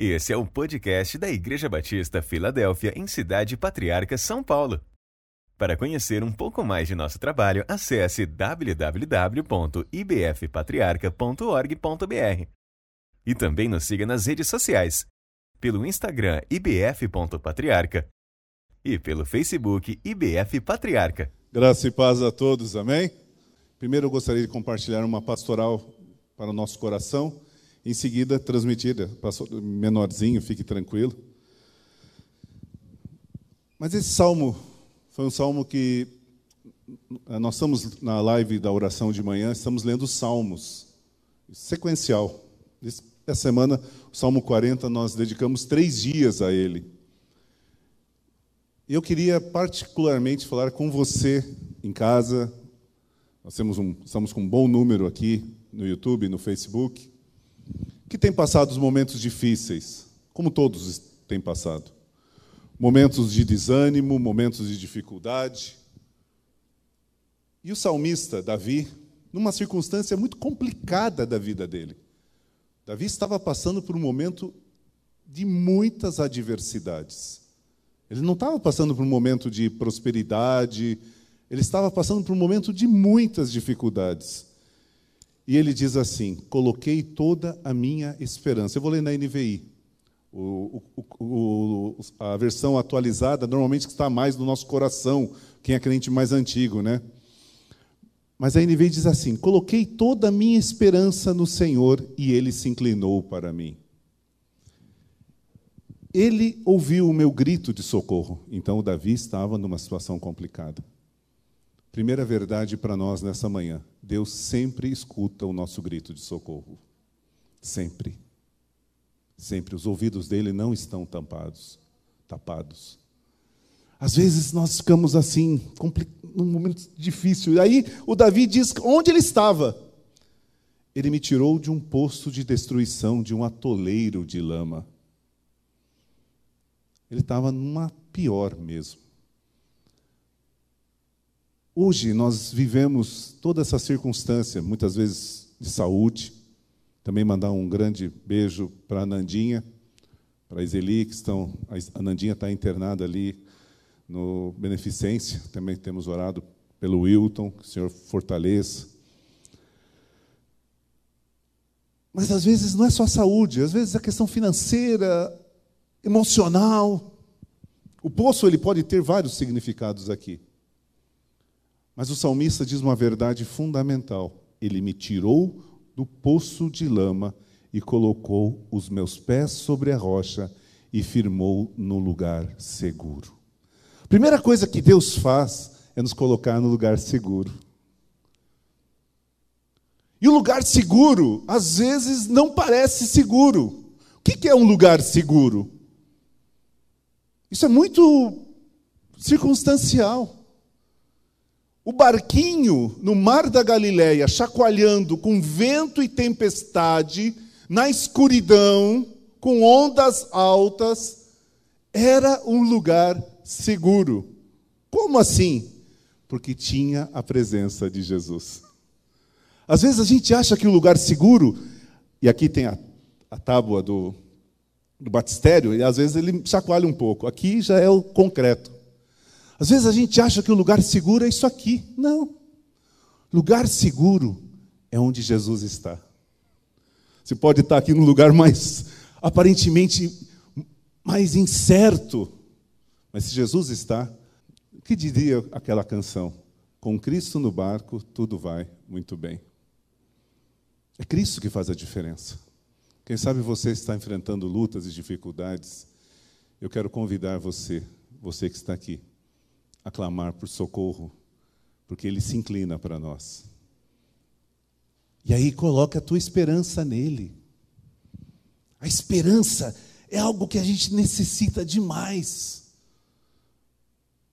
Esse é o podcast da Igreja Batista Filadélfia, em Cidade Patriarca, São Paulo. Para conhecer um pouco mais de nosso trabalho, acesse www.ibfpatriarca.org.br. E também nos siga nas redes sociais, pelo Instagram ibf.patriarca e pelo Facebook IBF Patriarca. Graça e paz a todos, amém? Primeiro eu gostaria de compartilhar uma pastoral para o nosso coração em seguida transmitida. Passou menorzinho, fique tranquilo. Mas esse salmo foi um salmo que nós estamos na live da oração de manhã, estamos lendo salmos, sequencial. Essa semana, o Salmo 40, nós dedicamos três dias a ele. E eu queria particularmente falar com você em casa. Nós temos um, estamos com um bom número aqui no YouTube, no Facebook que tem passado os momentos difíceis, como todos têm passado. Momentos de desânimo, momentos de dificuldade. E o salmista, Davi, numa circunstância muito complicada da vida dele. Davi estava passando por um momento de muitas adversidades. Ele não estava passando por um momento de prosperidade, ele estava passando por um momento de muitas dificuldades. E ele diz assim: Coloquei toda a minha esperança. Eu vou ler na NVI. O, o, o, a versão atualizada normalmente está mais no nosso coração, quem é crente mais antigo, né? Mas a NVI diz assim: Coloquei toda a minha esperança no Senhor e ele se inclinou para mim. Ele ouviu o meu grito de socorro. Então, Davi estava numa situação complicada. Primeira verdade para nós nessa manhã: Deus sempre escuta o nosso grito de socorro. Sempre. Sempre. Os ouvidos dele não estão tampados. Tapados. Às vezes nós ficamos assim, num momento difícil. E aí o Davi diz onde ele estava. Ele me tirou de um poço de destruição, de um atoleiro de lama. Ele estava numa pior mesmo. Hoje nós vivemos toda essa circunstância, muitas vezes de saúde. Também mandar um grande beijo para a Nandinha, para a Iseli, que estão. A Nandinha está internada ali no Beneficência. Também temos orado pelo Wilton, que o Senhor fortaleça. Mas às vezes não é só saúde, às vezes é questão financeira, emocional. O poço ele pode ter vários significados aqui. Mas o salmista diz uma verdade fundamental: Ele me tirou do poço de lama e colocou os meus pés sobre a rocha e firmou no lugar seguro. A primeira coisa que Deus faz é nos colocar no lugar seguro. E o lugar seguro, às vezes, não parece seguro. O que é um lugar seguro? Isso é muito circunstancial. O barquinho no mar da Galileia, chacoalhando com vento e tempestade, na escuridão, com ondas altas, era um lugar seguro. Como assim? Porque tinha a presença de Jesus. Às vezes a gente acha que o lugar seguro, e aqui tem a, a tábua do, do batistério, e às vezes ele chacoalha um pouco. Aqui já é o concreto. Às vezes a gente acha que o lugar seguro é isso aqui. Não. Lugar seguro é onde Jesus está. Você pode estar aqui num lugar mais aparentemente mais incerto, mas se Jesus está, o que diria aquela canção? Com Cristo no barco, tudo vai muito bem. É Cristo que faz a diferença. Quem sabe você está enfrentando lutas e dificuldades. Eu quero convidar você, você que está aqui, a clamar por socorro, porque Ele se inclina para nós. E aí coloca a tua esperança nele. A esperança é algo que a gente necessita demais.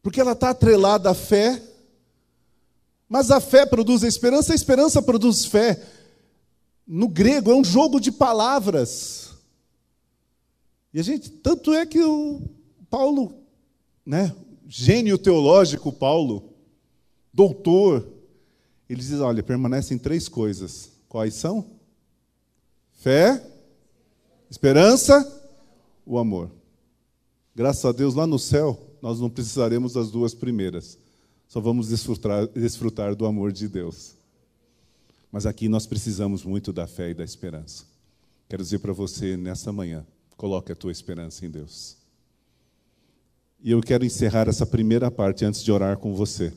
Porque ela está atrelada à fé, mas a fé produz a esperança, a esperança produz fé. No grego é um jogo de palavras. E a gente, tanto é que o Paulo, né, gênio teológico Paulo, doutor, ele diz: olha, permanecem três coisas. Quais são? Fé, esperança o amor. Graças a Deus, lá no céu, nós não precisaremos das duas primeiras. Só vamos desfrutar, desfrutar do amor de Deus. Mas aqui nós precisamos muito da fé e da esperança. Quero dizer para você nessa manhã: coloque a tua esperança em Deus. E eu quero encerrar essa primeira parte antes de orar com você.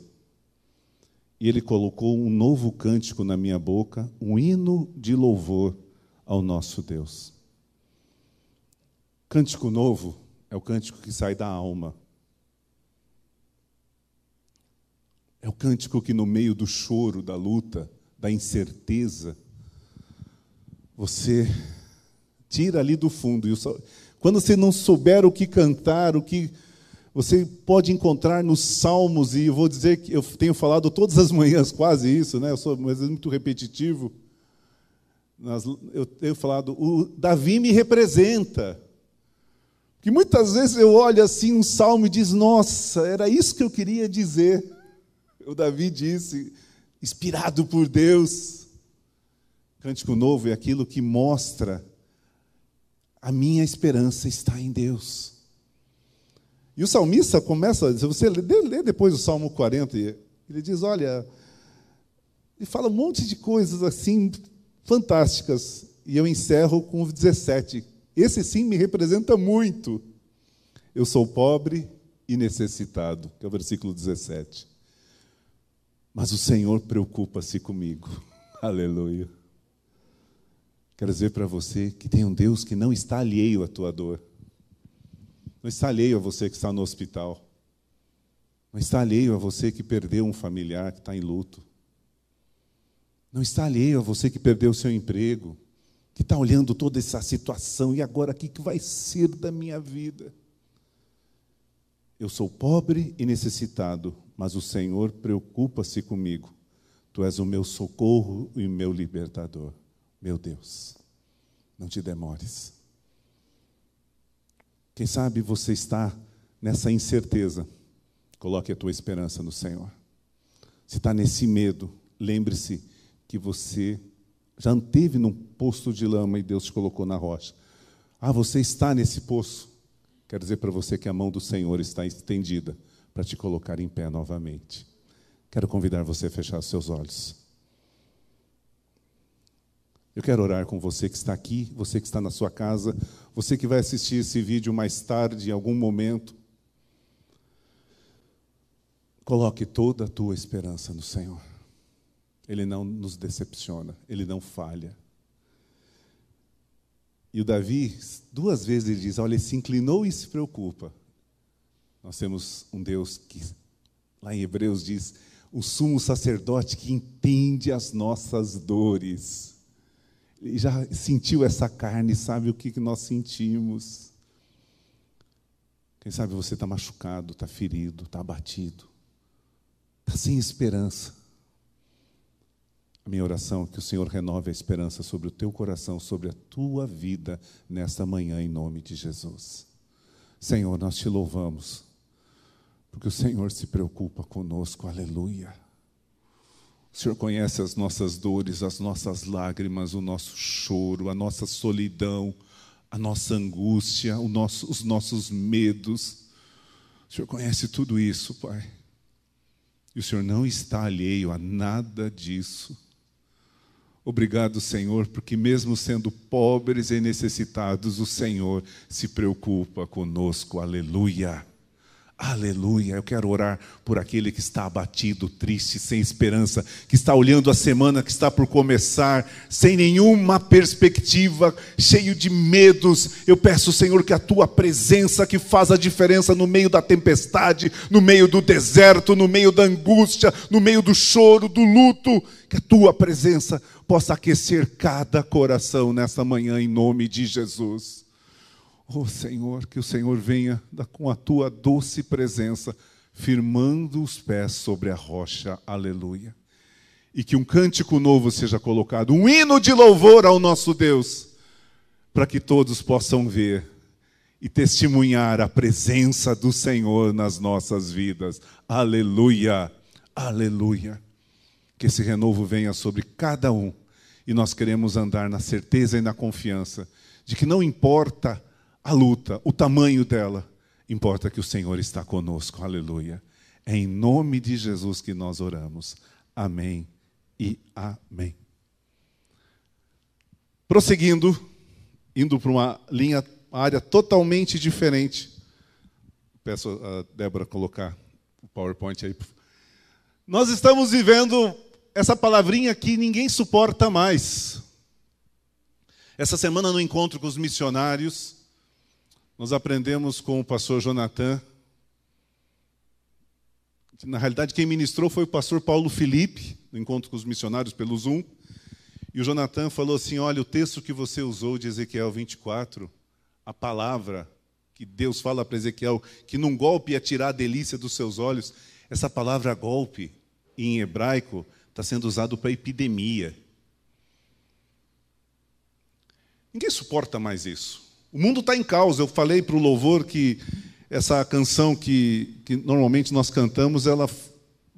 E ele colocou um novo cântico na minha boca, um hino de louvor ao nosso Deus. Cântico novo é o cântico que sai da alma. É o cântico que, no meio do choro, da luta, da incerteza, você tira ali do fundo. Quando você não souber o que cantar, o que você pode encontrar nos salmos, e eu vou dizer que eu tenho falado todas as manhãs quase isso, né? eu sou mas é muito repetitivo. Eu tenho falado, o Davi me representa. Que muitas vezes eu olho assim um salmo e diz, nossa, era isso que eu queria dizer. O Davi disse, inspirado por Deus. Cântico novo é aquilo que mostra a minha esperança está em Deus. E o salmista começa, se você lê depois o Salmo 40, ele diz: Olha, e fala um monte de coisas assim fantásticas. E eu encerro com o 17. Esse sim me representa muito. Eu sou pobre e necessitado, que é o versículo 17. Mas o Senhor preocupa-se comigo. Aleluia. Quero dizer para você que tem um Deus que não está alheio à tua dor. Não está alheio a você que está no hospital. Não está alheio a você que perdeu um familiar, que está em luto. Não está alheio a você que perdeu o seu emprego, que está olhando toda essa situação e agora o que vai ser da minha vida? Eu sou pobre e necessitado, mas o Senhor preocupa-se comigo. Tu és o meu socorro e o meu libertador. Meu Deus, não te demores. Quem sabe você está nessa incerteza, coloque a tua esperança no Senhor. Se está nesse medo, lembre-se que você já esteve num poço de lama e Deus te colocou na rocha. Ah, você está nesse poço. Quero dizer para você que a mão do Senhor está estendida para te colocar em pé novamente. Quero convidar você a fechar seus olhos. Eu quero orar com você que está aqui, você que está na sua casa, você que vai assistir esse vídeo mais tarde, em algum momento. Coloque toda a tua esperança no Senhor. Ele não nos decepciona, ele não falha. E o Davi, duas vezes ele diz: Olha, ele se inclinou e se preocupa. Nós temos um Deus que, lá em Hebreus, diz: o sumo sacerdote que entende as nossas dores já sentiu essa carne, sabe o que nós sentimos. Quem sabe você está machucado, está ferido, está abatido, está sem esperança. A minha oração é que o Senhor renove a esperança sobre o teu coração, sobre a tua vida nesta manhã, em nome de Jesus. Senhor, nós te louvamos, porque o Senhor se preocupa conosco, aleluia. O Senhor conhece as nossas dores, as nossas lágrimas, o nosso choro, a nossa solidão, a nossa angústia, nosso, os nossos medos. O Senhor conhece tudo isso, Pai. E o Senhor não está alheio a nada disso. Obrigado, Senhor, porque mesmo sendo pobres e necessitados, o Senhor se preocupa conosco. Aleluia. Aleluia. Eu quero orar por aquele que está abatido, triste, sem esperança, que está olhando a semana que está por começar, sem nenhuma perspectiva, cheio de medos. Eu peço, Senhor, que a tua presença que faz a diferença no meio da tempestade, no meio do deserto, no meio da angústia, no meio do choro, do luto, que a tua presença possa aquecer cada coração nessa manhã em nome de Jesus. Oh Senhor, que o Senhor venha com a tua doce presença, firmando os pés sobre a rocha, aleluia. E que um cântico novo seja colocado, um hino de louvor ao nosso Deus, para que todos possam ver e testemunhar a presença do Senhor nas nossas vidas, aleluia, aleluia. Que esse renovo venha sobre cada um e nós queremos andar na certeza e na confiança de que não importa a luta, o tamanho dela, importa que o Senhor está conosco. Aleluia. É em nome de Jesus que nós oramos. Amém e amém. Prosseguindo, indo para uma linha, uma área totalmente diferente. Peço a Débora colocar o PowerPoint aí. Nós estamos vivendo essa palavrinha que ninguém suporta mais. Essa semana, no encontro com os missionários, nós aprendemos com o pastor Jonathan. Na realidade, quem ministrou foi o pastor Paulo Felipe, no encontro com os missionários pelo Zoom. E o Jonathan falou assim: Olha, o texto que você usou de Ezequiel 24, a palavra que Deus fala para Ezequiel, que num golpe ia tirar a delícia dos seus olhos, essa palavra golpe, em hebraico, está sendo usado para epidemia. Ninguém suporta mais isso. O mundo está em causa. Eu falei para o louvor que essa canção que, que normalmente nós cantamos, ela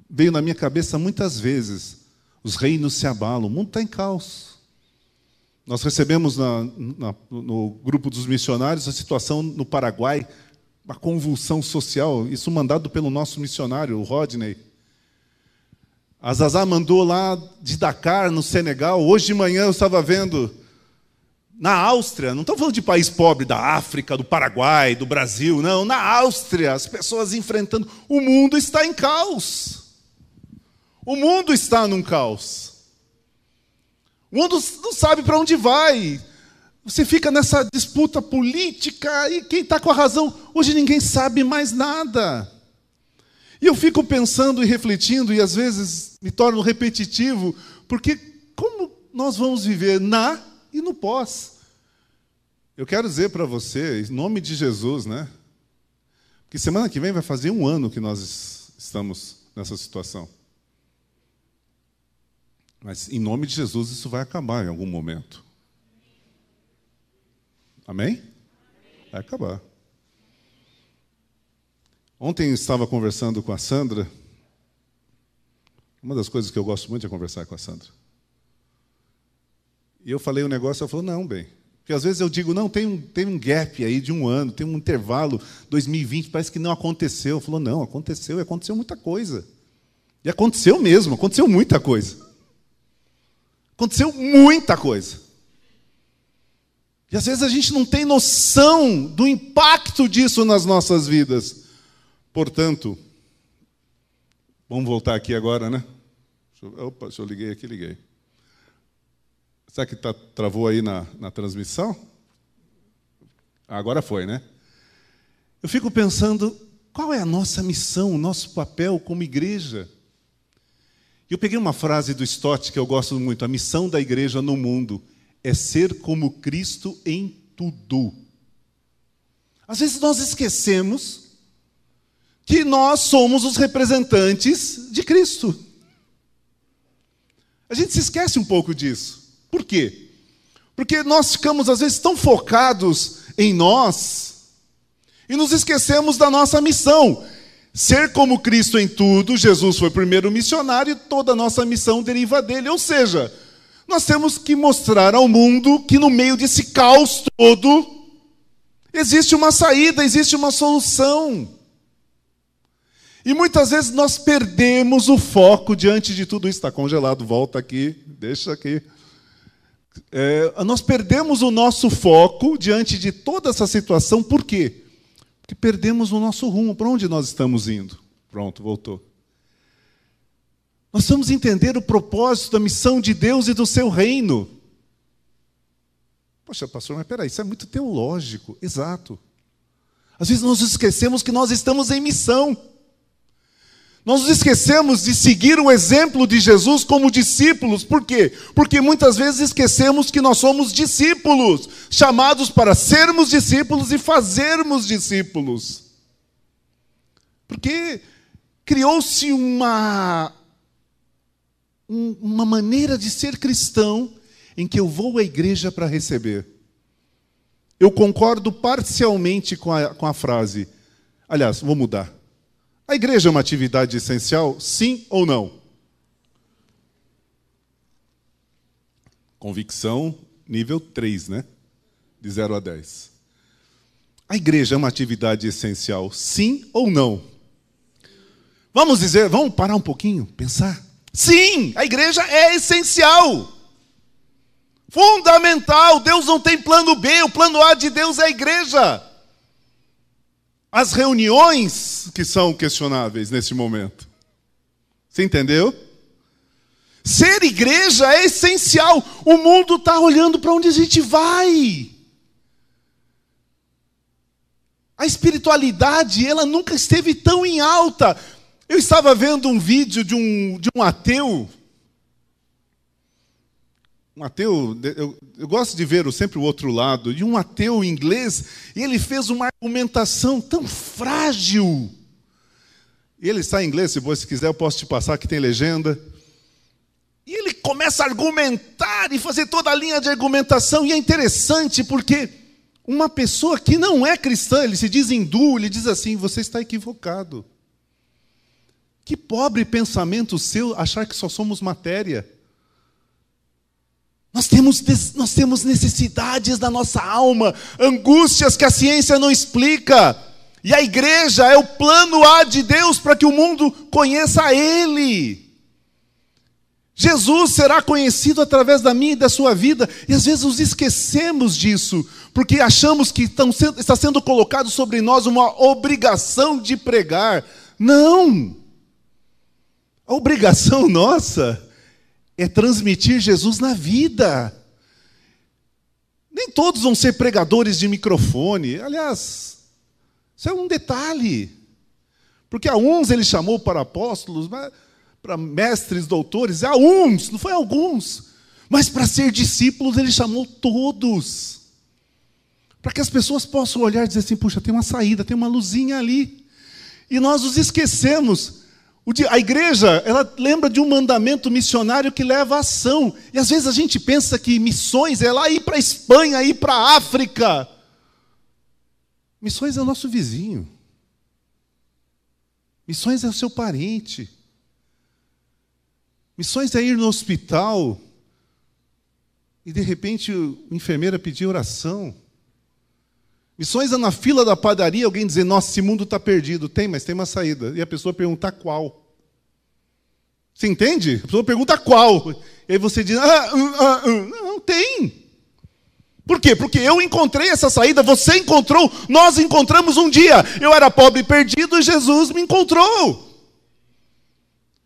veio na minha cabeça muitas vezes. Os reinos se abalam, o mundo está em caos. Nós recebemos na, na, no grupo dos missionários a situação no Paraguai, uma convulsão social, isso mandado pelo nosso missionário, o Rodney. A Zazá mandou lá de Dakar, no Senegal. Hoje de manhã eu estava vendo na Áustria, não estou falando de país pobre da África, do Paraguai, do Brasil, não. Na Áustria, as pessoas enfrentando. O mundo está em caos. O mundo está num caos. O mundo não sabe para onde vai. Você fica nessa disputa política e quem está com a razão? Hoje ninguém sabe mais nada. E eu fico pensando e refletindo, e às vezes me torno repetitivo, porque como nós vamos viver na e no pós? Eu quero dizer para você, em nome de Jesus, né? Que semana que vem vai fazer um ano que nós estamos nessa situação. Mas, em nome de Jesus, isso vai acabar em algum momento. Amém? Vai acabar. Ontem estava conversando com a Sandra. Uma das coisas que eu gosto muito é conversar com a Sandra. E eu falei um negócio, ela falou: não, bem. Porque às vezes eu digo: não, tem um, tem um gap aí de um ano, tem um intervalo, 2020, parece que não aconteceu. Falou: não, aconteceu e aconteceu muita coisa. E aconteceu mesmo, aconteceu muita coisa. Aconteceu muita coisa. E às vezes a gente não tem noção do impacto disso nas nossas vidas. Portanto, vamos voltar aqui agora, né? Opa, se eu liguei aqui, liguei. Será que tá, travou aí na, na transmissão? Agora foi, né? Eu fico pensando, qual é a nossa missão, o nosso papel como igreja? Eu peguei uma frase do Stott que eu gosto muito: a missão da igreja no mundo é ser como Cristo em tudo. Às vezes nós esquecemos que nós somos os representantes de Cristo. A gente se esquece um pouco disso. Por quê? Porque nós ficamos, às vezes, tão focados em nós e nos esquecemos da nossa missão. Ser como Cristo em tudo, Jesus foi o primeiro missionário e toda a nossa missão deriva dele. Ou seja, nós temos que mostrar ao mundo que no meio desse caos todo existe uma saída, existe uma solução. E muitas vezes nós perdemos o foco diante de tudo isso. Está congelado, volta aqui, deixa aqui. É, nós perdemos o nosso foco diante de toda essa situação, por quê? que perdemos o nosso rumo. Para onde nós estamos indo? Pronto, voltou. Nós vamos entender o propósito da missão de Deus e do seu reino. Poxa, pastor, mas peraí, isso é muito teológico. Exato. Às vezes nós esquecemos que nós estamos em missão. Nós nos esquecemos de seguir o exemplo de Jesus como discípulos, por quê? Porque muitas vezes esquecemos que nós somos discípulos, chamados para sermos discípulos e fazermos discípulos. Porque criou-se uma, uma maneira de ser cristão em que eu vou à igreja para receber. Eu concordo parcialmente com a, com a frase. Aliás, vou mudar. A igreja é uma atividade essencial, sim ou não? Convicção nível 3, né? De 0 a 10. A igreja é uma atividade essencial, sim ou não? Vamos dizer, vamos parar um pouquinho, pensar. Sim, a igreja é essencial. Fundamental. Deus não tem plano B, o plano A de Deus é a igreja. As reuniões que são questionáveis nesse momento. Você entendeu? Ser igreja é essencial. O mundo está olhando para onde a gente vai. A espiritualidade, ela nunca esteve tão em alta. Eu estava vendo um vídeo de um, de um ateu. Um ateu, eu, eu gosto de ver sempre o outro lado, de um ateu inglês, e ele fez uma argumentação tão frágil. Ele está em inglês, se você quiser, eu posso te passar, que tem legenda. E ele começa a argumentar e fazer toda a linha de argumentação, e é interessante porque uma pessoa que não é cristã, ele se diz hindu, ele diz assim: você está equivocado. Que pobre pensamento seu achar que só somos matéria. Nós temos, nós temos necessidades da nossa alma, angústias que a ciência não explica. E a igreja é o plano A de Deus para que o mundo conheça a Ele. Jesus será conhecido através da minha e da sua vida, e às vezes nos esquecemos disso, porque achamos que está sendo colocado sobre nós uma obrigação de pregar. Não! A obrigação nossa é transmitir Jesus na vida. Nem todos vão ser pregadores de microfone. Aliás, isso é um detalhe. Porque a uns ele chamou para apóstolos, para mestres, doutores, a uns, não foi alguns. Mas para ser discípulos ele chamou todos. Para que as pessoas possam olhar e dizer assim: puxa, tem uma saída, tem uma luzinha ali. E nós os esquecemos a igreja, ela lembra de um mandamento missionário que leva à ação. E às vezes a gente pensa que missões é lá ir para a Espanha, ir para a África. Missões é o nosso vizinho. Missões é o seu parente. Missões é ir no hospital e de repente a enfermeira pedir oração. Missões é na fila da padaria alguém dizer: Nossa, esse mundo está perdido. Tem, mas tem uma saída. E a pessoa perguntar qual. Você entende? A pessoa pergunta qual. E aí você diz: ah, uh, ah, uh. Não, tem. Por quê? Porque eu encontrei essa saída, você encontrou, nós encontramos um dia. Eu era pobre e perdido e Jesus me encontrou.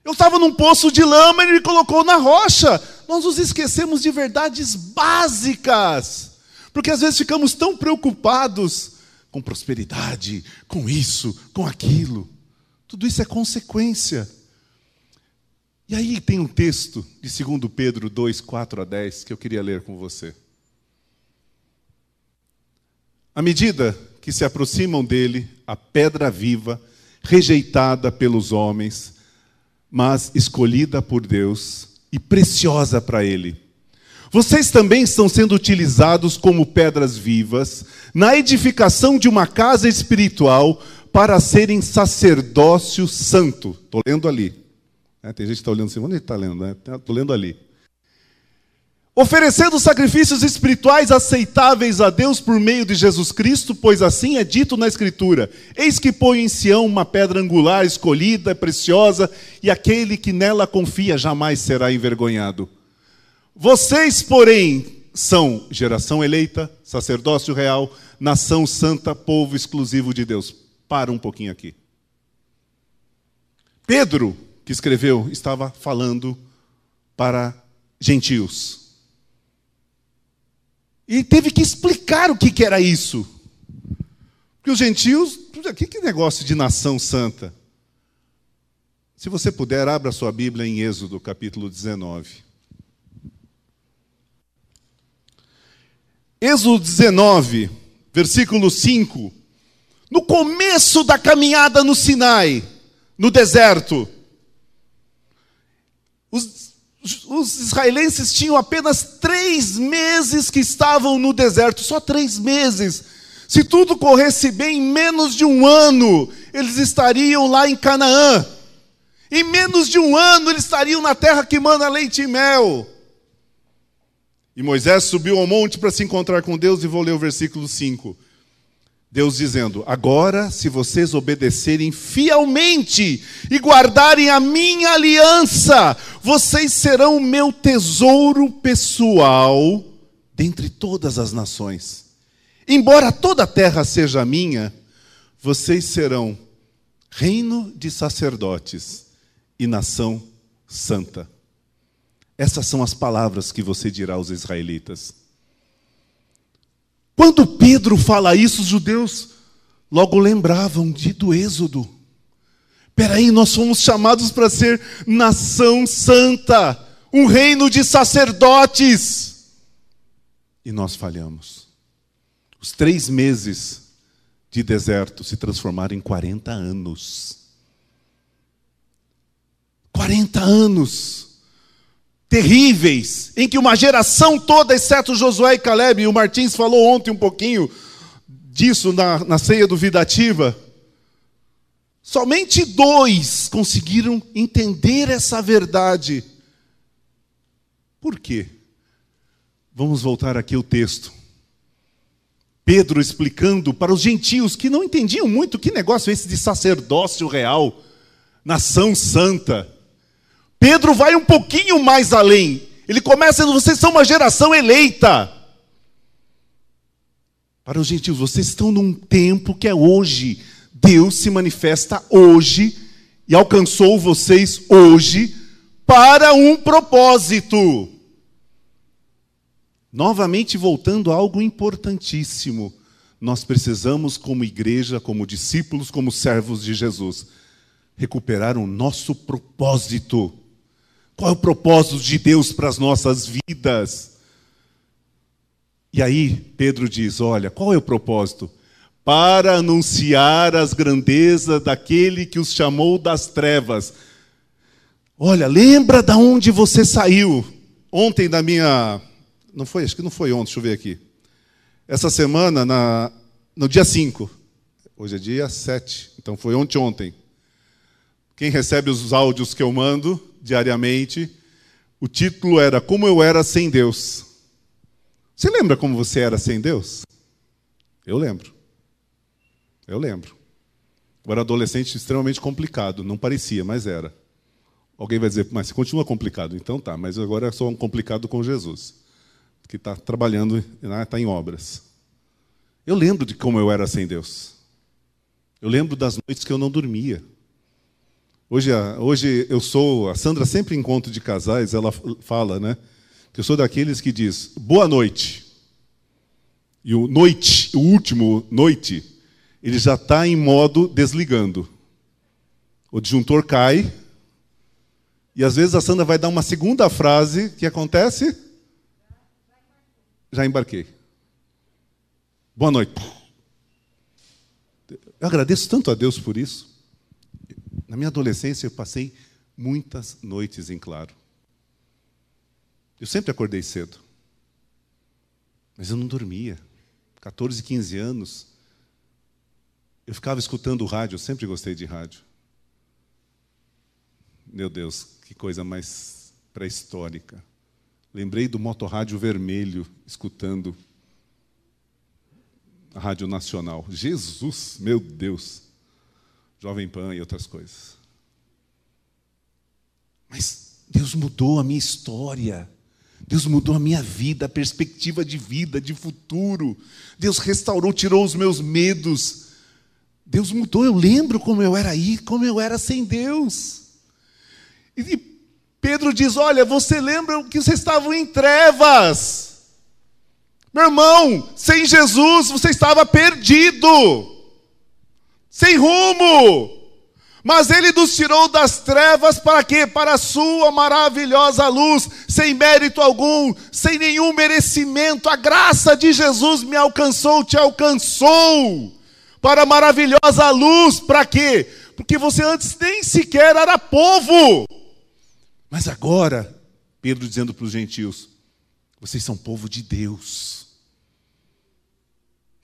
Eu estava num poço de lama e ele me colocou na rocha. Nós nos esquecemos de verdades básicas. Porque às vezes ficamos tão preocupados com prosperidade, com isso, com aquilo. Tudo isso é consequência. E aí tem um texto de 2 Pedro 2, 4 a 10 que eu queria ler com você. À medida que se aproximam dele, a pedra viva, rejeitada pelos homens, mas escolhida por Deus e preciosa para ele vocês também estão sendo utilizados como pedras vivas na edificação de uma casa espiritual para serem sacerdócio santo. Estou lendo ali. É, tem gente que está olhando assim, onde está lendo? Estou né? lendo ali. Oferecendo sacrifícios espirituais aceitáveis a Deus por meio de Jesus Cristo, pois assim é dito na Escritura: Eis que põe em Sião uma pedra angular, escolhida, preciosa, e aquele que nela confia jamais será envergonhado. Vocês, porém, são geração eleita, sacerdócio real, nação santa, povo exclusivo de Deus. Para um pouquinho aqui. Pedro, que escreveu, estava falando para gentios. E teve que explicar o que, era isso. Porque os gentios, que, que negócio de nação santa? Se você puder, abra sua Bíblia em Êxodo, capítulo 19. Êxodo 19, versículo 5. No começo da caminhada no Sinai, no deserto, os, os israelenses tinham apenas três meses que estavam no deserto, só três meses. Se tudo corresse bem, em menos de um ano, eles estariam lá em Canaã. Em menos de um ano, eles estariam na terra que manda leite e mel. E Moisés subiu ao monte para se encontrar com Deus, e vou ler o versículo 5. Deus dizendo: Agora, se vocês obedecerem fielmente e guardarem a minha aliança, vocês serão o meu tesouro pessoal dentre todas as nações. Embora toda a terra seja minha, vocês serão reino de sacerdotes e nação santa. Essas são as palavras que você dirá aos israelitas. Quando Pedro fala isso, os judeus logo lembravam de, do Êxodo. Peraí, nós fomos chamados para ser nação santa, um reino de sacerdotes. E nós falhamos. Os três meses de deserto se transformaram em 40 anos. 40 anos terríveis, em que uma geração toda, exceto Josué e Caleb, e o Martins falou ontem um pouquinho disso na, na ceia do Vida Ativa, somente dois conseguiram entender essa verdade. Por quê? Vamos voltar aqui ao texto. Pedro explicando para os gentios que não entendiam muito que negócio é esse de sacerdócio real, nação santa. Pedro vai um pouquinho mais além. Ele começa dizendo: vocês são uma geração eleita. Para os gentios, vocês estão num tempo que é hoje. Deus se manifesta hoje e alcançou vocês hoje para um propósito. Novamente, voltando a algo importantíssimo, nós precisamos, como igreja, como discípulos, como servos de Jesus, recuperar o nosso propósito. Qual é o propósito de Deus para as nossas vidas? E aí Pedro diz: Olha, qual é o propósito? Para anunciar as grandezas daquele que os chamou das trevas. Olha, lembra da onde você saiu? Ontem na minha. Não foi, acho que não foi ontem, deixa eu ver aqui. Essa semana, na, no dia 5. Hoje é dia 7, então foi ontem ontem. Quem recebe os áudios que eu mando, diariamente. O título era Como Eu Era Sem Deus. Você lembra como você era sem Deus? Eu lembro. Eu lembro. Eu era adolescente extremamente complicado. Não parecia, mas era. Alguém vai dizer, mas continua complicado. Então tá, mas agora é só um complicado com Jesus. Que está trabalhando, está né, em obras. Eu lembro de como eu era sem Deus. Eu lembro das noites que eu não dormia. Hoje, hoje eu sou, a Sandra sempre em encontro de casais, ela fala, né? Que eu sou daqueles que diz boa noite. E o noite, o último noite, ele já está em modo desligando. O disjuntor cai. E às vezes a Sandra vai dar uma segunda frase, que acontece? Já embarquei. Boa noite. Eu agradeço tanto a Deus por isso. Na minha adolescência, eu passei muitas noites em claro. Eu sempre acordei cedo. Mas eu não dormia. 14, 15 anos. Eu ficava escutando o rádio, eu sempre gostei de rádio. Meu Deus, que coisa mais pré-histórica. Lembrei do motorrádio vermelho, escutando a Rádio Nacional. Jesus, meu Deus. Jovem Pan e outras coisas. Mas Deus mudou a minha história. Deus mudou a minha vida, a perspectiva de vida, de futuro. Deus restaurou, tirou os meus medos. Deus mudou. Eu lembro como eu era aí, como eu era sem Deus. E Pedro diz: Olha, você lembra que vocês estavam em trevas. Meu irmão, sem Jesus você estava perdido sem rumo. Mas ele nos tirou das trevas para quê? Para a sua maravilhosa luz, sem mérito algum, sem nenhum merecimento. A graça de Jesus me alcançou, te alcançou. Para a maravilhosa luz, para quê? Porque você antes nem sequer era povo. Mas agora, Pedro dizendo para os gentios: vocês são povo de Deus.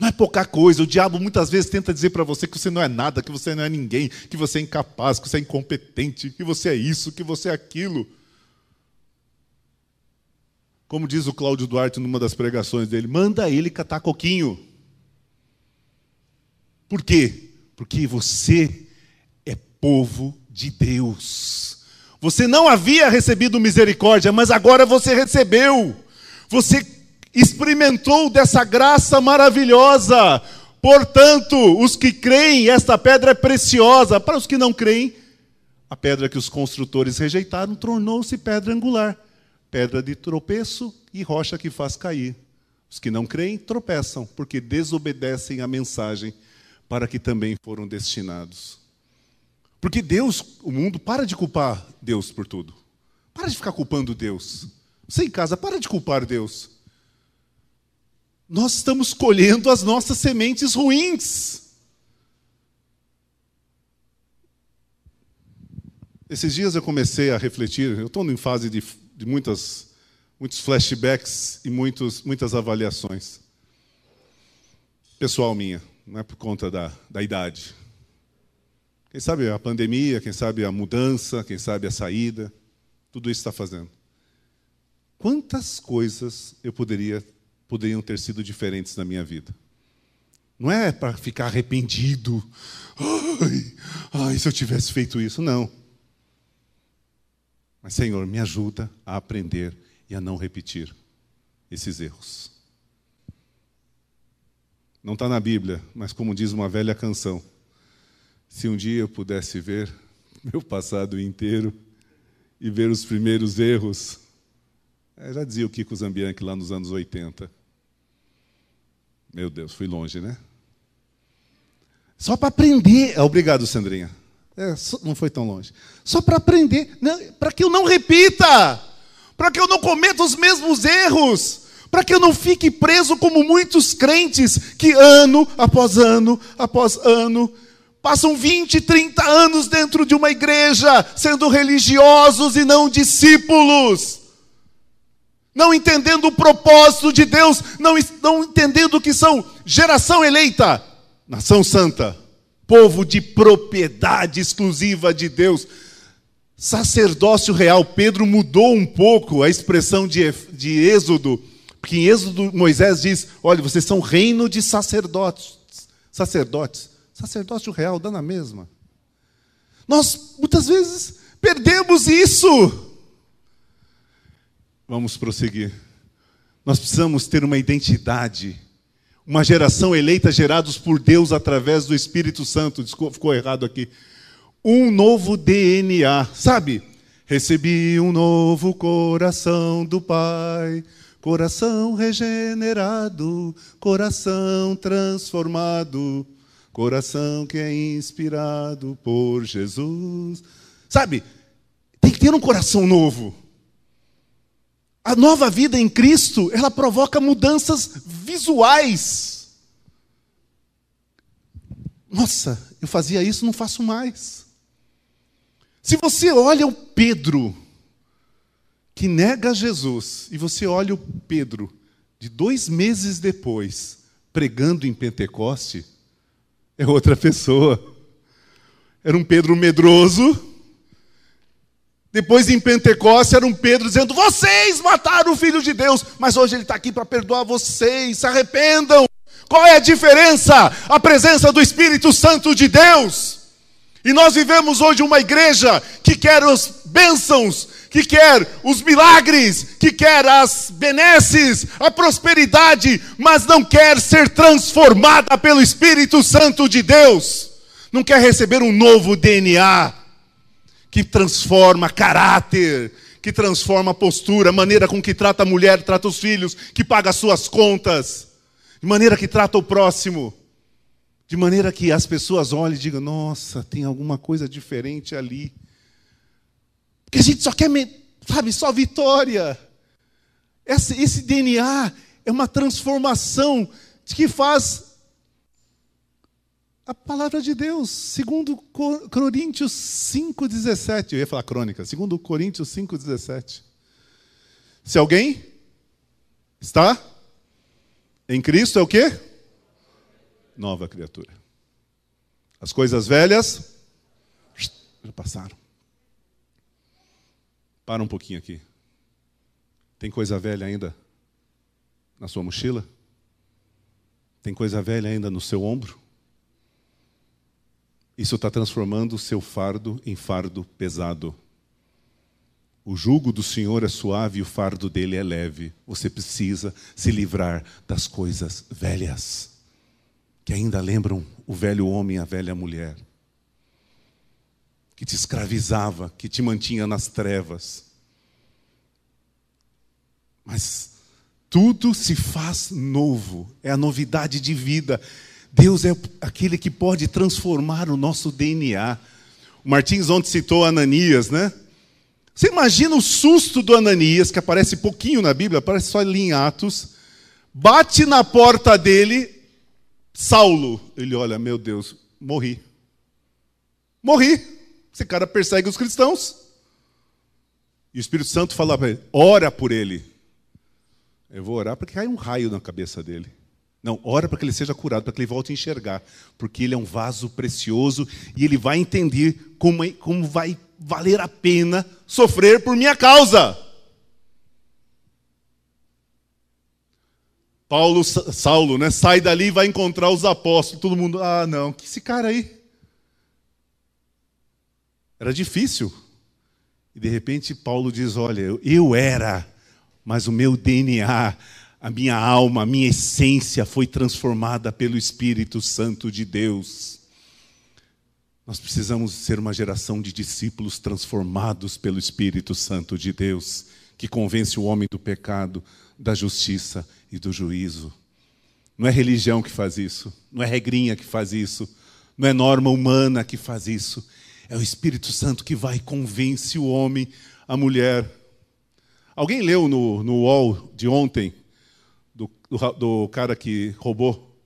Não é pouca coisa. O diabo muitas vezes tenta dizer para você que você não é nada, que você não é ninguém, que você é incapaz, que você é incompetente, que você é isso, que você é aquilo. Como diz o Cláudio Duarte numa das pregações dele, manda ele catar coquinho. Por quê? Porque você é povo de Deus. Você não havia recebido misericórdia, mas agora você recebeu. Você experimentou dessa graça maravilhosa. Portanto, os que creem, esta pedra é preciosa. Para os que não creem, a pedra que os construtores rejeitaram tornou-se pedra angular, pedra de tropeço e rocha que faz cair. Os que não creem tropeçam, porque desobedecem a mensagem para que também foram destinados. Porque Deus, o mundo, para de culpar Deus por tudo. Para de ficar culpando Deus. Você em casa, para de culpar Deus. Nós estamos colhendo as nossas sementes ruins. Esses dias eu comecei a refletir, eu estou em fase de, de muitas, muitos flashbacks e muitos, muitas avaliações. Pessoal minha, não é por conta da, da idade. Quem sabe a pandemia, quem sabe a mudança, quem sabe a saída, tudo isso está fazendo. Quantas coisas eu poderia poderiam ter sido diferentes na minha vida? Não é para ficar arrependido. Ai, ai, se eu tivesse feito isso, não. Mas, Senhor, me ajuda a aprender e a não repetir esses erros. Não está na Bíblia, mas como diz uma velha canção, se um dia eu pudesse ver meu passado inteiro e ver os primeiros erros, é, já dizia o Kiko Zambianchi lá nos anos 80. Meu Deus, fui longe, né? Só para aprender. Obrigado, Sandrinha. É, não foi tão longe. Só para aprender, para que eu não repita, para que eu não cometa os mesmos erros, para que eu não fique preso como muitos crentes que ano após ano após ano passam 20, 30 anos dentro de uma igreja, sendo religiosos e não discípulos. Não entendendo o propósito de Deus, não, não entendendo que são geração eleita, nação santa povo de propriedade exclusiva de Deus. Sacerdócio real. Pedro mudou um pouco a expressão de, de Êxodo, porque em Êxodo Moisés diz: olha, vocês são reino de sacerdotes. Sacerdotes. Sacerdócio real, dá na mesma. Nós muitas vezes perdemos isso. Vamos prosseguir. Nós precisamos ter uma identidade uma geração eleita gerados por Deus através do Espírito Santo. Desculpa, ficou errado aqui. Um novo DNA, sabe? Recebi um novo coração do Pai, coração regenerado, coração transformado, coração que é inspirado por Jesus. Sabe? Tem que ter um coração novo. A nova vida em Cristo, ela provoca mudanças visuais. Nossa, eu fazia isso, não faço mais. Se você olha o Pedro, que nega Jesus, e você olha o Pedro, de dois meses depois, pregando em Pentecoste, é outra pessoa. Era um Pedro medroso, depois em Pentecostes era um Pedro dizendo: Vocês mataram o Filho de Deus, mas hoje ele está aqui para perdoar vocês, se arrependam. Qual é a diferença? A presença do Espírito Santo de Deus. E nós vivemos hoje uma igreja que quer as bênçãos, que quer os milagres, que quer as benesses, a prosperidade, mas não quer ser transformada pelo Espírito Santo de Deus. Não quer receber um novo DNA que transforma caráter, que transforma postura, maneira com que trata a mulher, trata os filhos, que paga as suas contas, de maneira que trata o próximo, de maneira que as pessoas olhem e digam: nossa, tem alguma coisa diferente ali. Porque a gente só quer, sabe, só vitória. Esse, esse DNA é uma transformação que faz a palavra de Deus, segundo Coríntios 5,17. Eu ia falar crônica, segundo Coríntios 5,17. Se alguém está em Cristo, é o quê? Nova criatura. As coisas velhas já passaram. Para um pouquinho aqui. Tem coisa velha ainda na sua mochila? Tem coisa velha ainda no seu ombro? Isso está transformando o seu fardo em fardo pesado. O jugo do Senhor é suave e o fardo dele é leve. Você precisa se livrar das coisas velhas, que ainda lembram o velho homem e a velha mulher, que te escravizava, que te mantinha nas trevas. Mas tudo se faz novo, é a novidade de vida. Deus é aquele que pode transformar o nosso DNA. O Martins ontem citou Ananias, né? Você imagina o susto do Ananias, que aparece pouquinho na Bíblia, aparece só ali em Atos. Bate na porta dele, Saulo. Ele olha, meu Deus, morri. Morri. Esse cara persegue os cristãos. E o Espírito Santo fala para ele: ora por ele. Eu vou orar para que caia um raio na cabeça dele. Não, ora para que ele seja curado, para que ele volte a enxergar. Porque ele é um vaso precioso e ele vai entender como, é, como vai valer a pena sofrer por minha causa. Paulo, Saulo, né, sai dali e vai encontrar os apóstolos. Todo mundo, ah, não, que esse cara aí. Era difícil. E de repente Paulo diz: Olha, eu era, mas o meu DNA, a minha alma, a minha essência foi transformada pelo Espírito Santo de Deus. Nós precisamos ser uma geração de discípulos transformados pelo Espírito Santo de Deus, que convence o homem do pecado, da justiça e do juízo. Não é religião que faz isso, não é regrinha que faz isso, não é norma humana que faz isso. É o Espírito Santo que vai e convence o homem, a mulher. Alguém leu no, no UOL de ontem, do, do, do cara que roubou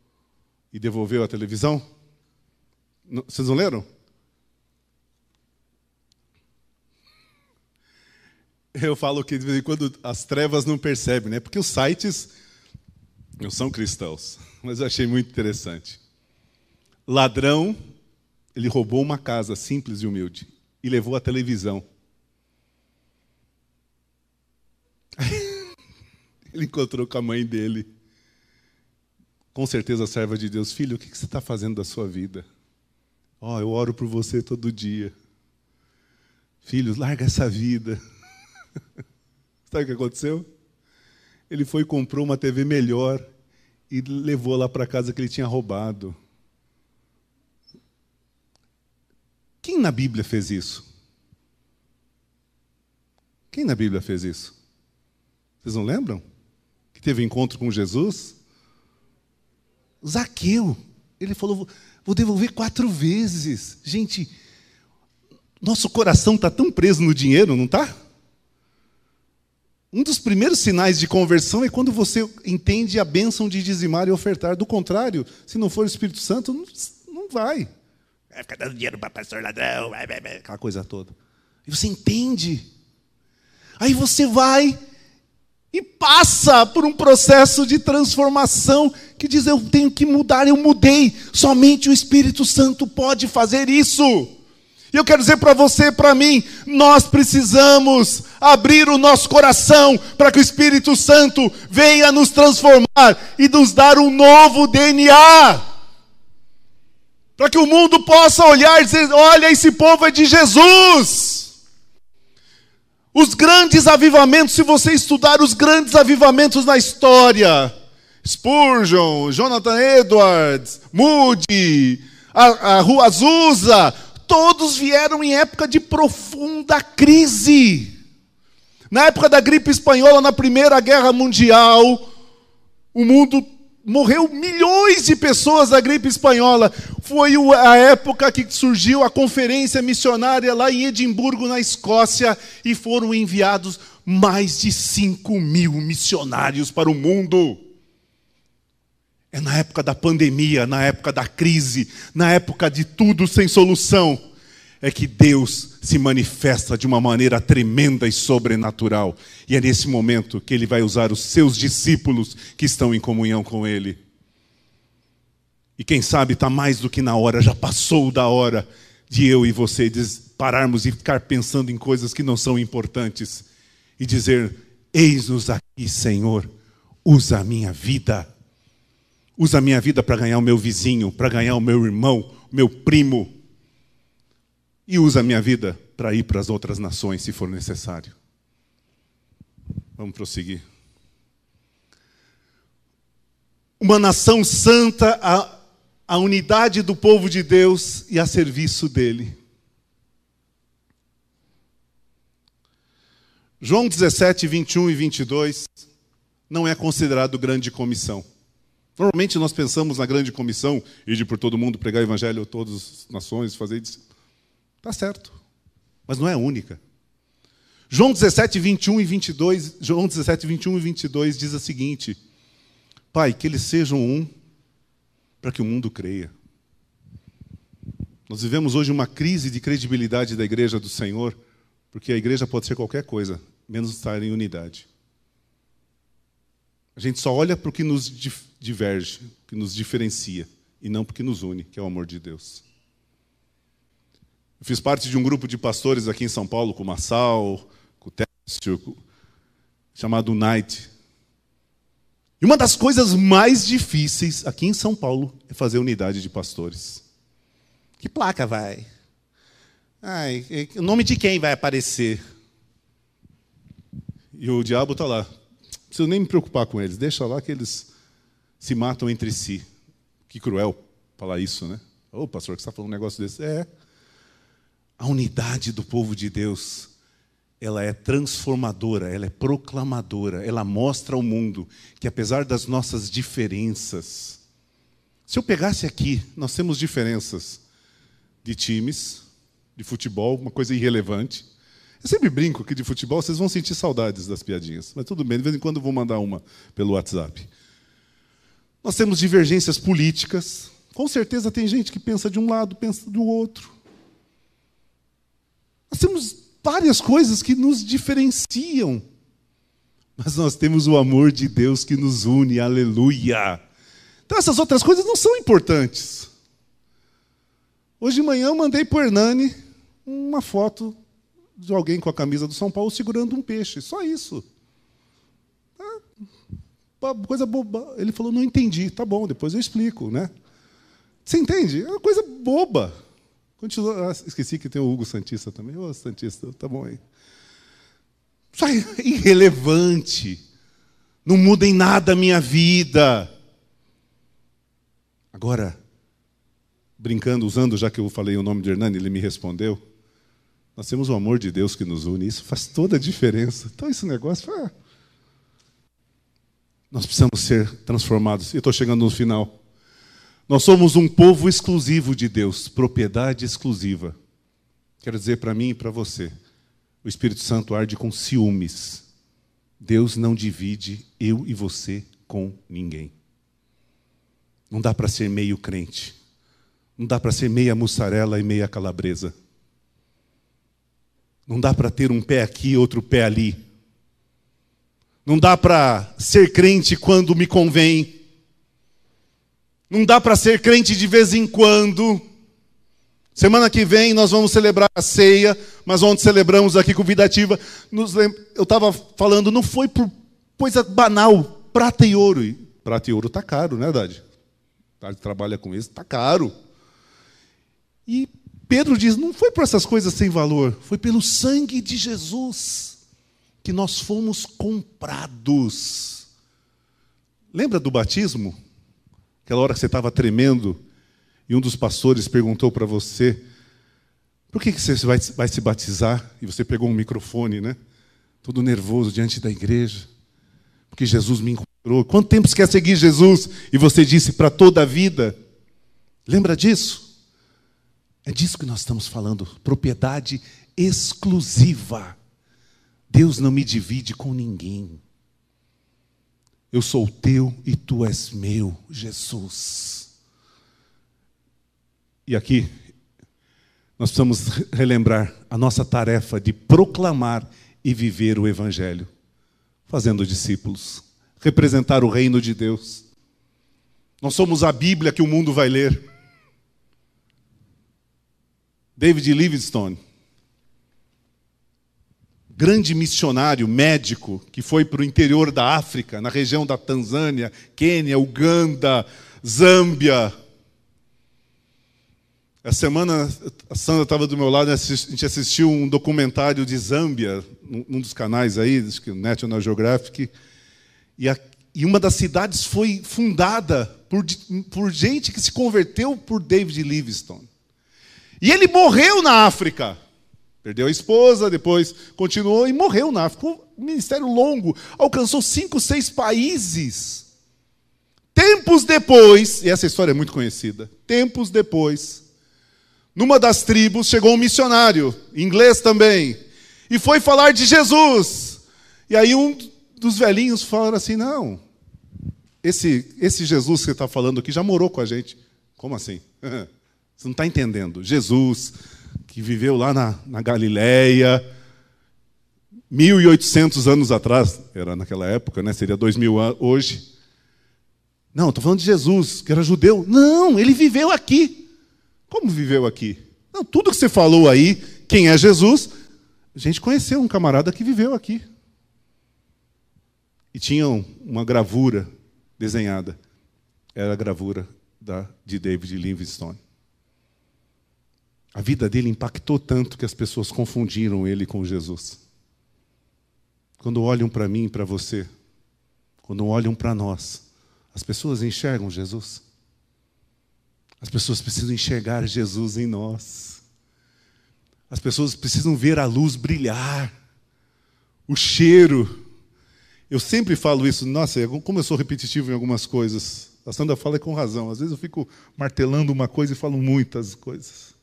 e devolveu a televisão? Vocês não leram? Eu falo que de vez em quando as trevas não percebem, né? Porque os sites não são cristãos, mas eu achei muito interessante. Ladrão, ele roubou uma casa simples e humilde e levou a televisão. Ele encontrou com a mãe dele. Com certeza, serva de Deus, filho, o que você está fazendo da sua vida? Ó, oh, eu oro por você todo dia. Filhos, larga essa vida. Sabe o que aconteceu? Ele foi e comprou uma TV melhor e levou lá para casa que ele tinha roubado. Quem na Bíblia fez isso? Quem na Bíblia fez isso? Vocês não lembram? Teve encontro com Jesus? Zaqueu. Ele falou: vou devolver quatro vezes. Gente, nosso coração está tão preso no dinheiro, não está? Um dos primeiros sinais de conversão é quando você entende a bênção de dizimar e ofertar. Do contrário, se não for o Espírito Santo, não, não vai. Vai ficar dando dinheiro para pastor ladrão, vai, vai, vai, aquela coisa toda. E você entende. Aí você vai e passa por um processo de transformação que diz: Eu tenho que mudar, eu mudei. Somente o Espírito Santo pode fazer isso. E eu quero dizer para você para mim, nós precisamos abrir o nosso coração para que o Espírito Santo venha nos transformar e nos dar um novo DNA. Para que o mundo possa olhar e dizer: olha, esse povo é de Jesus. Os grandes avivamentos, se você estudar os grandes avivamentos na história, Spurgeon, Jonathan Edwards, Moody, a, a Rua Azusa, todos vieram em época de profunda crise. Na época da gripe espanhola, na Primeira Guerra Mundial, o mundo morreu milhões de pessoas da gripe espanhola. Foi a época que surgiu a conferência missionária lá em Edimburgo, na Escócia, e foram enviados mais de 5 mil missionários para o mundo. É na época da pandemia, na época da crise, na época de tudo sem solução, é que Deus se manifesta de uma maneira tremenda e sobrenatural. E é nesse momento que ele vai usar os seus discípulos que estão em comunhão com ele. E quem sabe está mais do que na hora, já passou da hora de eu e você pararmos e ficar pensando em coisas que não são importantes e dizer: Eis-nos aqui, Senhor, usa a minha vida Usa a minha vida para ganhar o meu vizinho, para ganhar o meu irmão, meu primo. e usa a minha vida para ir para as outras nações, se for necessário. Vamos prosseguir. Uma nação santa, a, a unidade do povo de Deus e a serviço dele. João 17, 21 e 22 não é considerado grande comissão. Normalmente nós pensamos na grande comissão, ir por todo mundo, pregar o evangelho a todas as nações, fazer isso. Está certo, mas não é a única. João 17, 21 e 22, João 17, 21 e 22 diz o seguinte: Pai, que eles sejam um, para que o mundo creia. Nós vivemos hoje uma crise de credibilidade da igreja do Senhor, porque a igreja pode ser qualquer coisa, menos estar em unidade. A gente só olha para o que nos diverge, que nos diferencia, e não para o que nos une, que é o amor de Deus. Eu fiz parte de um grupo de pastores aqui em São Paulo, com o Massal, com o Técio, chamado Night. E uma das coisas mais difíceis aqui em São Paulo é fazer unidade de pastores. Que placa vai? Ai, o nome de quem vai aparecer? E o diabo está lá. Não preciso nem me preocupar com eles. Deixa lá que eles se matam entre si. Que cruel falar isso, né? Ô, oh, pastor, que você está falando um negócio desse? É. A unidade do povo de Deus, ela é transformadora, ela é proclamadora, ela mostra ao mundo que apesar das nossas diferenças, se eu pegasse aqui, nós temos diferenças de times, de futebol, uma coisa irrelevante. Eu sempre brinco que de futebol vocês vão sentir saudades das piadinhas, mas tudo bem, de vez em quando eu vou mandar uma pelo WhatsApp. Nós temos divergências políticas. Com certeza tem gente que pensa de um lado, pensa do outro. Nós temos várias coisas que nos diferenciam. Mas nós temos o amor de Deus que nos une, aleluia. Então essas outras coisas não são importantes. Hoje de manhã eu mandei para o Hernani uma foto de alguém com a camisa do São Paulo segurando um peixe. Só isso. É coisa boba. Ele falou, não entendi. Tá bom, depois eu explico, né? Você entende? É uma coisa boba. Ah, esqueci que tem o Hugo Santista também. Ô, Santista, tá bom aí. Isso é irrelevante. Não muda em nada a minha vida. Agora, brincando, usando, já que eu falei o nome de Hernani, ele me respondeu. Nós temos o amor de Deus que nos une, isso faz toda a diferença. Então, esse negócio. Ah, nós precisamos ser transformados. E estou chegando no final. Nós somos um povo exclusivo de Deus, propriedade exclusiva. Quero dizer para mim e para você: o Espírito Santo arde com ciúmes. Deus não divide eu e você com ninguém. Não dá para ser meio crente. Não dá para ser meia mussarela e meia calabresa. Não dá para ter um pé aqui, outro pé ali. Não dá para ser crente quando me convém. Não dá para ser crente de vez em quando. Semana que vem nós vamos celebrar a ceia, mas ontem celebramos aqui com Vida Ativa. Eu estava falando, não foi por coisa banal, prata e ouro. prata e ouro está caro, não é verdade? Tá, trabalha com isso, está caro. E Pedro diz: não foi por essas coisas sem valor, foi pelo sangue de Jesus que nós fomos comprados. Lembra do batismo? Aquela hora que você estava tremendo e um dos pastores perguntou para você: por que, que você vai, vai se batizar? E você pegou um microfone, né? Todo nervoso diante da igreja. Porque Jesus me encontrou. Quanto tempo você quer seguir Jesus? E você disse para toda a vida. Lembra disso? É disso que nós estamos falando, propriedade exclusiva. Deus não me divide com ninguém. Eu sou teu e tu és meu, Jesus. E aqui, nós precisamos relembrar a nossa tarefa de proclamar e viver o Evangelho, fazendo discípulos, representar o reino de Deus. Nós somos a Bíblia que o mundo vai ler. David Livingstone, grande missionário médico que foi para o interior da África, na região da Tanzânia, Quênia, Uganda, Zâmbia. Essa semana a Sandra estava do meu lado, a gente assistiu um documentário de Zâmbia, num dos canais aí, National Geographic, e, a, e uma das cidades foi fundada por, por gente que se converteu por David Livingstone. E ele morreu na África. Perdeu a esposa, depois continuou e morreu na África. Um ministério longo, alcançou cinco, seis países. Tempos depois, e essa história é muito conhecida, tempos depois, numa das tribos chegou um missionário, inglês também, e foi falar de Jesus. E aí um dos velhinhos falaram assim: não, esse, esse Jesus que você está falando aqui já morou com a gente. Como assim? Você não está entendendo. Jesus, que viveu lá na, na Galileia, 1.800 anos atrás, era naquela época, né? seria 2.000 anos hoje. Não, estou falando de Jesus, que era judeu. Não, ele viveu aqui. Como viveu aqui? Não, tudo que você falou aí, quem é Jesus, a gente conheceu um camarada que viveu aqui. E tinha uma gravura desenhada. Era a gravura da, de David Livingstone. A vida dele impactou tanto que as pessoas confundiram ele com Jesus. Quando olham para mim e para você, quando olham para nós, as pessoas enxergam Jesus. As pessoas precisam enxergar Jesus em nós. As pessoas precisam ver a luz brilhar, o cheiro. Eu sempre falo isso, nossa, como eu sou repetitivo em algumas coisas. A Sandra fala com razão. Às vezes eu fico martelando uma coisa e falo muitas coisas.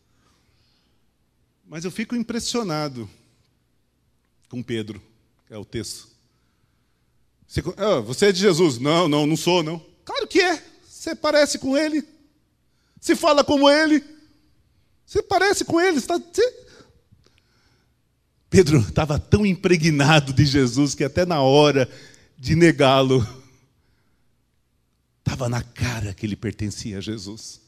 Mas eu fico impressionado com Pedro, é o texto. Você, ah, você é de Jesus? Não, não, não sou, não. Claro que é. Você parece com ele. Se fala como ele. Você parece com ele. Está, você... Pedro estava tão impregnado de Jesus que até na hora de negá-lo, estava na cara que ele pertencia a Jesus.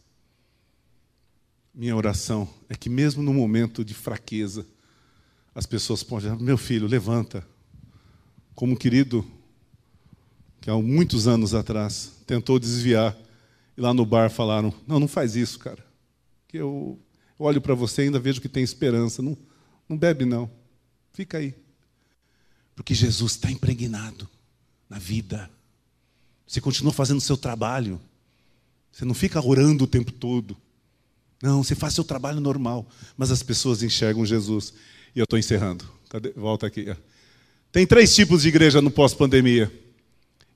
Minha oração é que, mesmo no momento de fraqueza, as pessoas possam meu filho, levanta. Como um querido que há muitos anos atrás tentou desviar, e lá no bar falaram: Não, não faz isso, cara. Que eu, eu olho para você e ainda vejo que tem esperança. Não, não bebe, não. Fica aí. Porque Jesus está impregnado na vida. Você continua fazendo o seu trabalho. Você não fica orando o tempo todo. Não, você faz seu trabalho normal, mas as pessoas enxergam Jesus. E eu estou encerrando. Cadê? Volta aqui. Tem três tipos de igreja no pós-pandemia: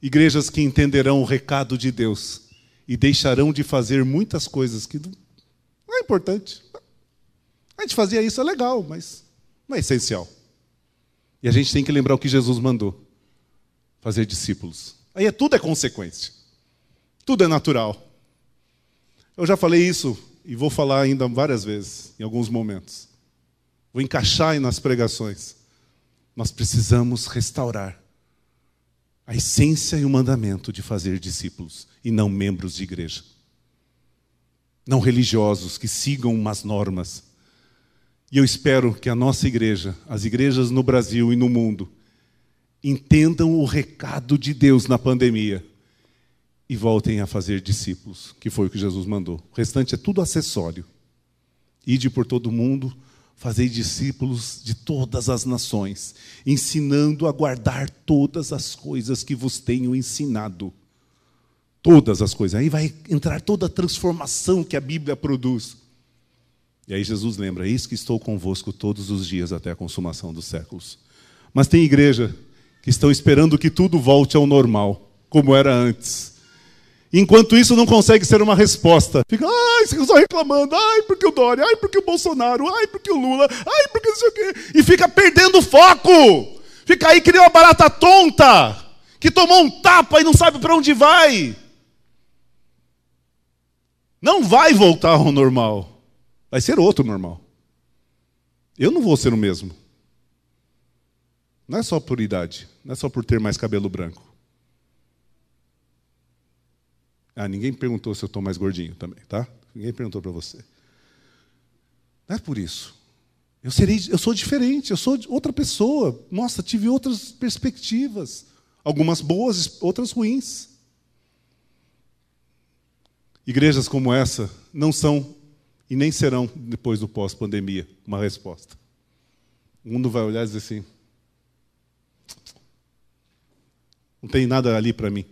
igrejas que entenderão o recado de Deus e deixarão de fazer muitas coisas que não é importante. A gente fazia isso, é legal, mas não é essencial. E a gente tem que lembrar o que Jesus mandou: fazer discípulos. Aí é, tudo é consequência, tudo é natural. Eu já falei isso e vou falar ainda várias vezes, em alguns momentos. Vou encaixar aí nas pregações. Nós precisamos restaurar a essência e o mandamento de fazer discípulos e não membros de igreja. Não religiosos que sigam umas normas. E eu espero que a nossa igreja, as igrejas no Brasil e no mundo, entendam o recado de Deus na pandemia e voltem a fazer discípulos, que foi o que Jesus mandou. O restante é tudo acessório. Ide por todo mundo, fazei discípulos de todas as nações, ensinando a guardar todas as coisas que vos tenho ensinado. Todas as coisas. Aí vai entrar toda a transformação que a Bíblia produz. E aí Jesus lembra: Eis que estou convosco todos os dias até a consumação dos séculos. Mas tem igreja que estão esperando que tudo volte ao normal, como era antes. Enquanto isso não consegue ser uma resposta. Fica, ai, só reclamando, ai, porque o Dória, ai, porque o Bolsonaro, ai, porque o Lula, ai, porque não sei o quê. E fica perdendo foco. Fica aí que nem uma barata tonta, que tomou um tapa e não sabe para onde vai. Não vai voltar ao normal. Vai ser outro normal. Eu não vou ser o mesmo. Não é só por idade, não é só por ter mais cabelo branco. Ah, ninguém perguntou se eu estou mais gordinho também, tá? Ninguém perguntou para você. Não é por isso. Eu serei, eu sou diferente, eu sou outra pessoa. Nossa, tive outras perspectivas, algumas boas, outras ruins. Igrejas como essa não são E nem serão, depois do pós-pandemia, uma resposta. O mundo vai olhar e dizer assim: não tem nada ali para mim.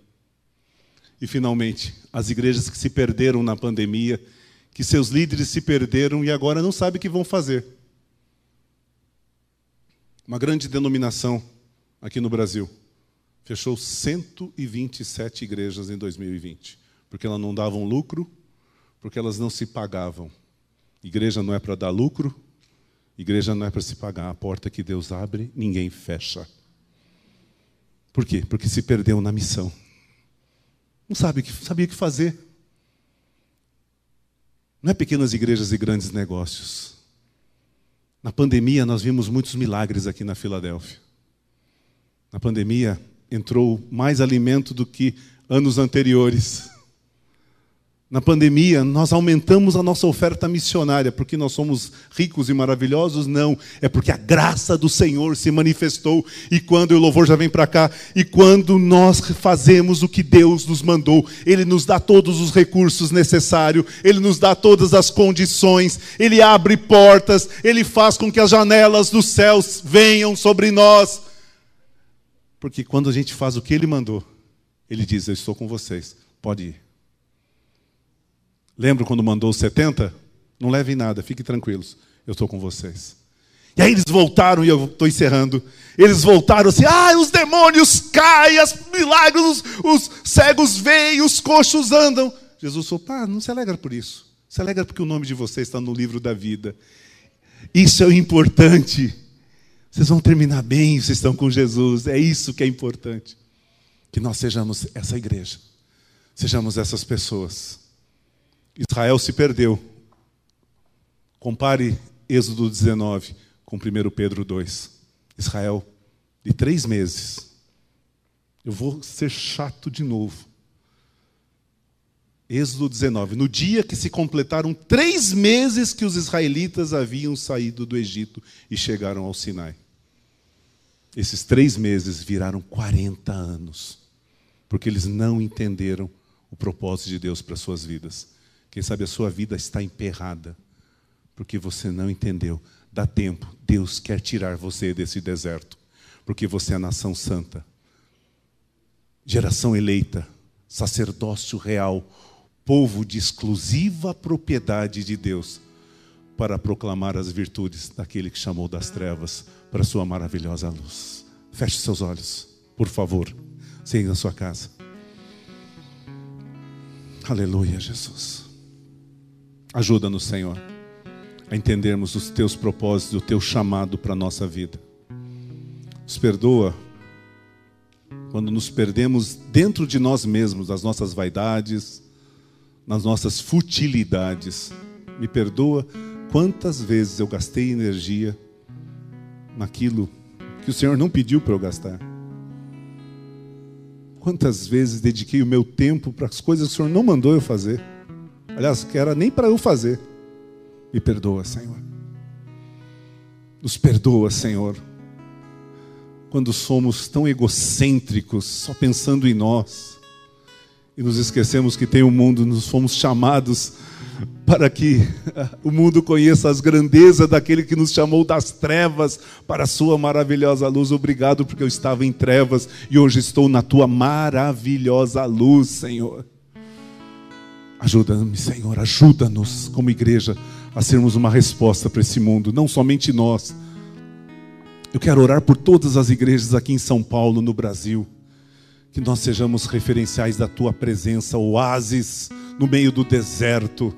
E, finalmente, as igrejas que se perderam na pandemia, que seus líderes se perderam e agora não sabem o que vão fazer. Uma grande denominação aqui no Brasil fechou 127 igrejas em 2020, porque elas não davam lucro, porque elas não se pagavam. Igreja não é para dar lucro, igreja não é para se pagar. A porta que Deus abre, ninguém fecha. Por quê? Porque se perdeu na missão. Não sabe, sabia o que fazer. Não é pequenas igrejas e grandes negócios. Na pandemia, nós vimos muitos milagres aqui na Filadélfia. Na pandemia, entrou mais alimento do que anos anteriores. Na pandemia, nós aumentamos a nossa oferta missionária, porque nós somos ricos e maravilhosos? Não, é porque a graça do Senhor se manifestou, e quando o louvor já vem para cá, e quando nós fazemos o que Deus nos mandou, Ele nos dá todos os recursos necessários, Ele nos dá todas as condições, Ele abre portas, Ele faz com que as janelas dos céus venham sobre nós. Porque quando a gente faz o que Ele mandou, Ele diz: Eu estou com vocês, pode ir. Lembra quando mandou os 70? Não levem nada, fiquem tranquilos, eu estou com vocês. E aí eles voltaram, e eu estou encerrando. Eles voltaram assim: ah, os demônios caem, os milagres, os, os cegos veem, os coxos andam. Jesus falou: pá, não se alegra por isso. Se alegra porque o nome de vocês está no livro da vida. Isso é o importante. Vocês vão terminar bem, vocês estão com Jesus. É isso que é importante. Que nós sejamos essa igreja, sejamos essas pessoas Israel se perdeu. Compare Êxodo 19 com 1 Pedro 2. Israel, de três meses. Eu vou ser chato de novo. Êxodo 19. No dia que se completaram três meses que os israelitas haviam saído do Egito e chegaram ao Sinai. Esses três meses viraram 40 anos, porque eles não entenderam o propósito de Deus para suas vidas. Quem sabe a sua vida está emperrada, porque você não entendeu. Dá tempo, Deus quer tirar você desse deserto, porque você é a nação santa, geração eleita, sacerdócio real, povo de exclusiva propriedade de Deus, para proclamar as virtudes daquele que chamou das trevas para sua maravilhosa luz. Feche seus olhos, por favor. Siga a sua casa. Aleluia, Jesus. Ajuda-nos, Senhor, a entendermos os teus propósitos, o teu chamado para a nossa vida. Nos perdoa quando nos perdemos dentro de nós mesmos, das nossas vaidades, nas nossas futilidades. Me perdoa quantas vezes eu gastei energia naquilo que o Senhor não pediu para eu gastar. Quantas vezes dediquei o meu tempo para as coisas que o Senhor não mandou eu fazer. Aliás, que era nem para eu fazer. Me perdoa, Senhor. Nos perdoa, Senhor. Quando somos tão egocêntricos, só pensando em nós, e nos esquecemos que tem o um mundo, nos fomos chamados para que o mundo conheça as grandezas daquele que nos chamou das trevas para a sua maravilhosa luz. Obrigado porque eu estava em trevas e hoje estou na tua maravilhosa luz, Senhor. Ajuda-me, Senhor, ajuda-nos como igreja a sermos uma resposta para esse mundo, não somente nós. Eu quero orar por todas as igrejas aqui em São Paulo, no Brasil, que nós sejamos referenciais da tua presença, oásis no meio do deserto,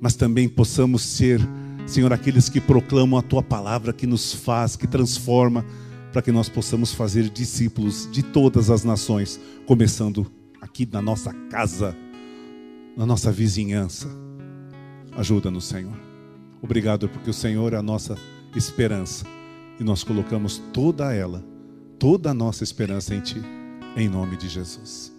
mas também possamos ser, Senhor, aqueles que proclamam a tua palavra, que nos faz, que transforma, para que nós possamos fazer discípulos de todas as nações, começando aqui na nossa casa na nossa vizinhança. Ajuda-nos, Senhor. Obrigado porque o Senhor é a nossa esperança e nós colocamos toda ela, toda a nossa esperança em Ti, em nome de Jesus.